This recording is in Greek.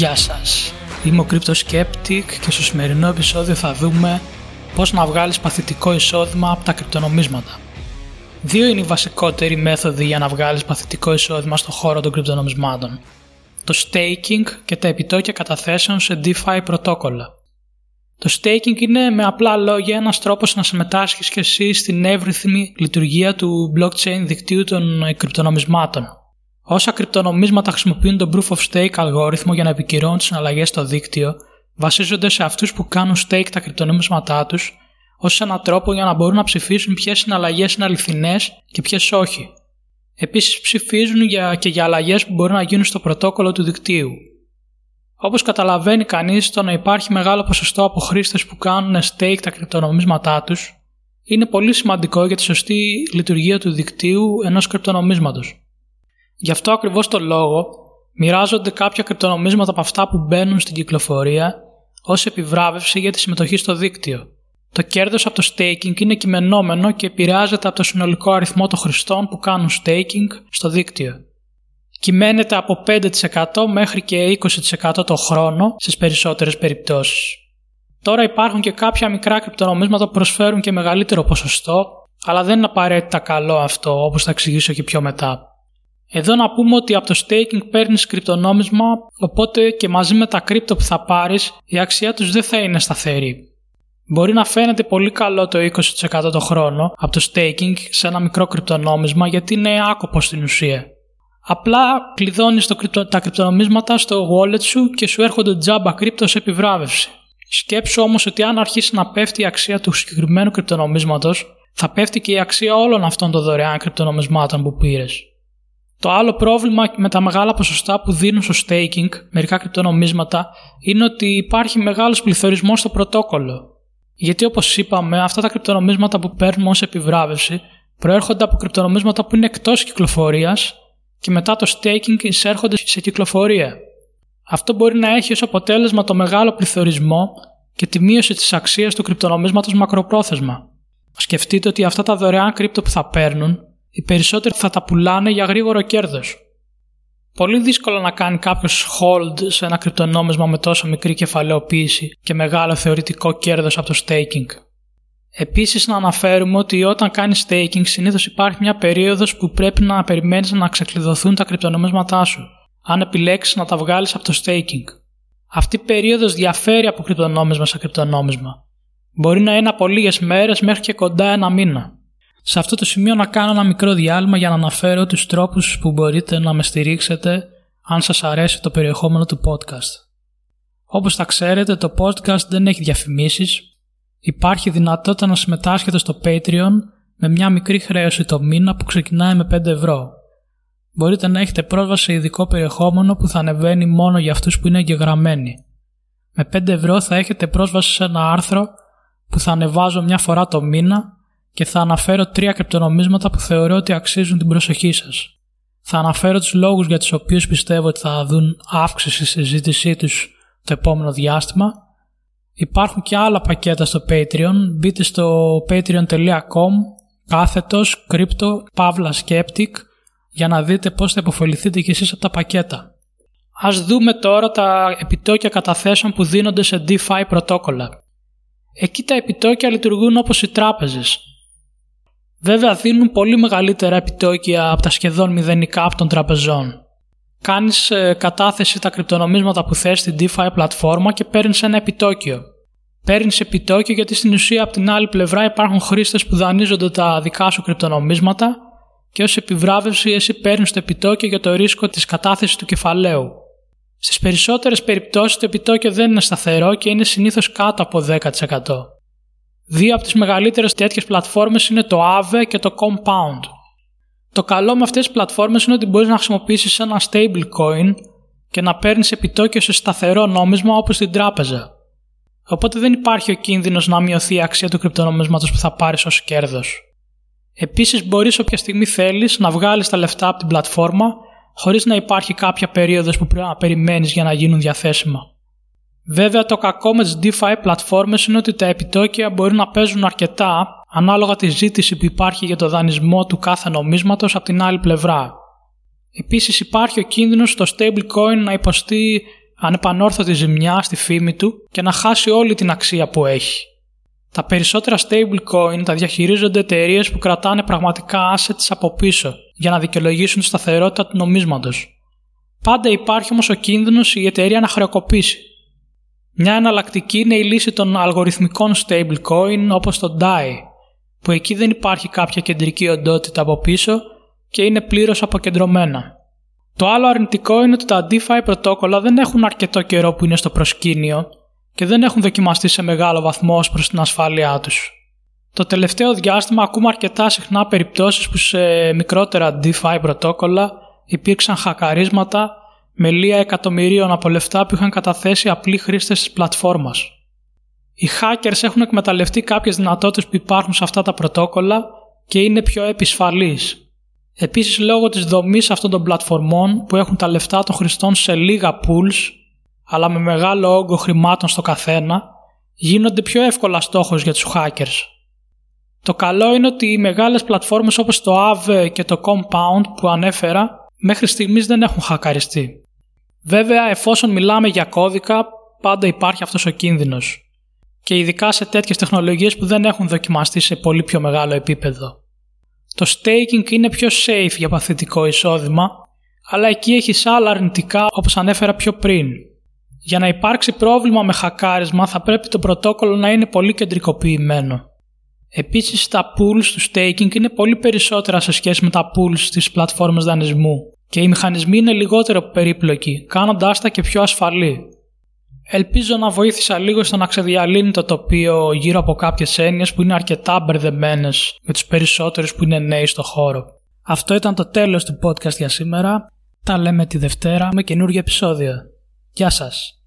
Γεια σας, είμαι ο Crypto Skeptic και στο σημερινό επεισόδιο θα δούμε πώς να βγάλεις παθητικό εισόδημα από τα κρυπτονομίσματα. Δύο είναι οι βασικότεροι μέθοδοι για να βγάλεις παθητικό εισόδημα στον χώρο των κρυπτονομισμάτων. Το staking και τα επιτόκια καταθέσεων σε DeFi πρωτόκολλα. Το staking είναι με απλά λόγια ένας τρόπος να συμμετάσχεις και εσύ στην εύρυθμη λειτουργία του blockchain δικτύου των κρυπτονομισμάτων. Όσα κρυπτονομίσματα χρησιμοποιούν τον Proof of Stake αλγόριθμο για να επικυρώνουν τις συναλλαγές στο δίκτυο, βασίζονται σε αυτούς που κάνουν stake τα κρυπτονομίσματά τους ως έναν τρόπο για να μπορούν να ψηφίσουν ποιες συναλλαγές είναι αληθινές και ποιες όχι. Επίσης ψηφίζουν για, και για αλλαγές που μπορούν να γίνουν στο πρωτόκολλο του δικτύου. Όπως καταλαβαίνει κανείς, το να υπάρχει μεγάλο ποσοστό από χρήστες που κάνουν stake τα κρυπτονομίσματά τους είναι πολύ σημαντικό για τη σωστή λειτουργία του δικτύου ενός κρυπτονομίσματος. Γι' αυτό ακριβώς το λόγο μοιράζονται κάποια κρυπτονομίσματα από αυτά που μπαίνουν στην κυκλοφορία ως επιβράβευση για τη συμμετοχή στο δίκτυο. Το κέρδος από το staking είναι κειμενόμενο και επηρεάζεται από το συνολικό αριθμό των χρηστών που κάνουν staking στο δίκτυο. Κυμαίνεται από 5% μέχρι και 20% το χρόνο στις περισσότερες περιπτώσεις. Τώρα υπάρχουν και κάποια μικρά κρυπτονομίσματα που προσφέρουν και μεγαλύτερο ποσοστό, αλλά δεν είναι απαραίτητα καλό αυτό όπως θα εξηγήσω και πιο μετά. Εδώ να πούμε ότι από το staking παίρνεις κρυπτονόμισμα, οπότε και μαζί με τα κρύπτο που θα πάρεις η αξία τους δεν θα είναι σταθερή. Μπορεί να φαίνεται πολύ καλό το 20% το χρόνο από το staking σε ένα μικρό κρυπτονόμισμα γιατί είναι άκοπο στην ουσία. Απλά κλειδώνεις το, τα κρυπτονομίσματα στο wallet σου και σου έρχονται τζάμπα κρύπτο σε επιβράβευση. Σκέψου όμως ότι αν αρχίσει να πέφτει η αξία του συγκεκριμένου κρυπτονομίσματος, θα πέφτει και η αξία όλων αυτών των δωρεάν κρυπτονομισμάτων που πήρες. Το άλλο πρόβλημα με τα μεγάλα ποσοστά που δίνουν στο staking μερικά κρυπτονομίσματα είναι ότι υπάρχει μεγάλος πληθωρισμός στο πρωτόκολλο. Γιατί όπως είπαμε, αυτά τα κρυπτονομίσματα που παίρνουμε ως επιβράβευση προέρχονται από κρυπτονομίσματα που είναι εκτός κυκλοφορίας και μετά το staking εισέρχονται σε κυκλοφορία. Αυτό μπορεί να έχει ως αποτέλεσμα το μεγάλο πληθωρισμό και τη μείωση της αξίας του κρυπτονομίσματος μακροπρόθεσμα. Σκεφτείτε ότι αυτά τα δωρεάν κρύπτο που θα παίρνουν οι περισσότεροι θα τα πουλάνε για γρήγορο κέρδος. Πολύ δύσκολο να κάνει κάποιος hold σε ένα κρυπτονόμισμα με τόσο μικρή κεφαλαιοποίηση και μεγάλο θεωρητικό κέρδος από το staking. Επίσης να αναφέρουμε ότι όταν κάνει staking συνήθως υπάρχει μια περίοδος που πρέπει να περιμένεις να ξεκλειδωθούν τα κρυπτονομίσματά σου, αν επιλέξεις να τα βγάλεις από το staking. Αυτή η περίοδος διαφέρει από κρυπτονόμισμα σε κρυπτονόμισμα. Μπορεί να είναι από λίγες μέρες μέχρι και κοντά ένα μήνα. Σε αυτό το σημείο να κάνω ένα μικρό διάλειμμα για να αναφέρω τους τρόπους που μπορείτε να με στηρίξετε αν σας αρέσει το περιεχόμενο του podcast. Όπως θα ξέρετε το podcast δεν έχει διαφημίσεις, υπάρχει δυνατότητα να συμμετάσχετε στο Patreon με μια μικρή χρέωση το μήνα που ξεκινάει με 5 ευρώ. Μπορείτε να έχετε πρόσβαση σε ειδικό περιεχόμενο που θα ανεβαίνει μόνο για αυτούς που είναι εγγεγραμμένοι. Με 5 ευρώ θα έχετε πρόσβαση σε ένα άρθρο που θα ανεβάζω μια φορά το μήνα και θα αναφέρω τρία κρυπτονομίσματα που θεωρώ ότι αξίζουν την προσοχή σας. Θα αναφέρω τους λόγους για τους οποίους πιστεύω ότι θα δουν αύξηση στη συζήτησή τους το επόμενο διάστημα. Υπάρχουν και άλλα πακέτα στο Patreon. Μπείτε στο patreon.com κάθετος crypto pavla skeptic για να δείτε πώς θα υποφεληθείτε κι εσείς από τα πακέτα. Ας δούμε τώρα τα επιτόκια καταθέσεων που δίνονται σε DeFi πρωτόκολλα. Εκεί τα επιτόκια λειτουργούν όπως οι τράπεζες. Βέβαια δίνουν πολύ μεγαλύτερα επιτόκια από τα σχεδόν μηδενικά από των τραπεζών. Κάνεις ε, κατάθεση τα κρυπτονομίσματα που θες στην DeFi πλατφόρμα και παίρνεις ένα επιτόκιο. Παίρνεις επιτόκιο γιατί στην ουσία από την άλλη πλευρά υπάρχουν χρήστες που δανείζονται τα δικά σου κρυπτονομίσματα και ως επιβράβευση εσύ παίρνεις το επιτόκιο για το ρίσκο της κατάθεσης του κεφαλαίου. Στις περισσότερες περιπτώσεις το επιτόκιο δεν είναι σταθερό και είναι συνήθως κάτω από 10%. Δύο από τις μεγαλύτερες τέτοιες πλατφόρμες είναι το Aave και το Compound. Το καλό με αυτές τις πλατφόρμες είναι ότι μπορείς να χρησιμοποιήσεις ένα stablecoin και να παίρνεις επιτόκιο σε σταθερό νόμισμα όπως την τράπεζα. Οπότε δεν υπάρχει ο κίνδυνος να μειωθεί η αξία του κρυπτονομίσματος που θα πάρεις ως κέρδος. Επίσης μπορείς όποια στιγμή θέλεις να βγάλεις τα λεφτά από την πλατφόρμα χωρίς να υπάρχει κάποια περίοδος που πρέπει να περιμένεις για να γίνουν διαθέσιμα. Βέβαια το κακό με τις DeFi πλατφόρμες είναι ότι τα επιτόκια μπορεί να παίζουν αρκετά ανάλογα τη ζήτηση που υπάρχει για το δανεισμό του κάθε νομίσματος από την άλλη πλευρά. Επίσης υπάρχει ο κίνδυνος στο stablecoin να υποστεί ανεπανόρθωτη ζημιά στη φήμη του και να χάσει όλη την αξία που έχει. Τα περισσότερα stablecoin τα διαχειρίζονται εταιρείες που κρατάνε πραγματικά assets από πίσω για να δικαιολογήσουν τη σταθερότητα του νομίσματος. Πάντα υπάρχει όμως ο κίνδυνος η εταιρεία να χρεοκοπήσει. Μια εναλλακτική είναι η λύση των αλγοριθμικών stablecoin όπως το DAI, που εκεί δεν υπάρχει κάποια κεντρική οντότητα από πίσω και είναι πλήρως αποκεντρωμένα. Το άλλο αρνητικό είναι ότι τα DeFi πρωτόκολλα δεν έχουν αρκετό καιρό που είναι στο προσκήνιο και δεν έχουν δοκιμαστεί σε μεγάλο βαθμό ως προς την ασφάλειά τους. Το τελευταίο διάστημα ακούμε αρκετά συχνά περιπτώσεις που σε μικρότερα DeFi πρωτόκολλα υπήρξαν χακαρίσματα με λία εκατομμυρίων από λεφτά που είχαν καταθέσει απλοί χρήστες της πλατφόρμας. Οι hackers έχουν εκμεταλλευτεί κάποιες δυνατότητες που υπάρχουν σε αυτά τα πρωτόκολλα και είναι πιο επισφαλείς. Επίσης λόγω της δομής αυτών των πλατφορμών που έχουν τα λεφτά των χρηστών σε λίγα pools αλλά με μεγάλο όγκο χρημάτων στο καθένα, γίνονται πιο εύκολα στόχος για τους hackers. Το καλό είναι ότι οι μεγάλες πλατφόρμες όπως το Aave και το Compound που ανέφερα μέχρι στιγμής δεν έχουν χακαριστεί. Βέβαια, εφόσον μιλάμε για κώδικα, πάντα υπάρχει αυτός ο κίνδυνος. Και ειδικά σε τέτοιες τεχνολογίες που δεν έχουν δοκιμαστεί σε πολύ πιο μεγάλο επίπεδο. Το staking είναι πιο safe για παθητικό εισόδημα, αλλά εκεί έχει άλλα αρνητικά όπως ανέφερα πιο πριν, για να υπάρξει πρόβλημα με χακάρισμα θα πρέπει το πρωτόκολλο να είναι πολύ κεντρικοποιημένο. Επίσης τα pools του staking είναι πολύ περισσότερα σε σχέση με τα pools στις πλατφόρμες δανεισμού και οι μηχανισμοί είναι λιγότερο περίπλοκοι, κάνοντάς τα και πιο ασφαλή. Ελπίζω να βοήθησα λίγο στο να ξεδιαλύνει το τοπίο γύρω από κάποιες έννοιες που είναι αρκετά μπερδεμένες με τους περισσότερους που είναι νέοι στο χώρο. Αυτό ήταν το τέλος του podcast για σήμερα. Τα λέμε τη Δευτέρα με καινούργιο επεισόδιο. Γεια σας.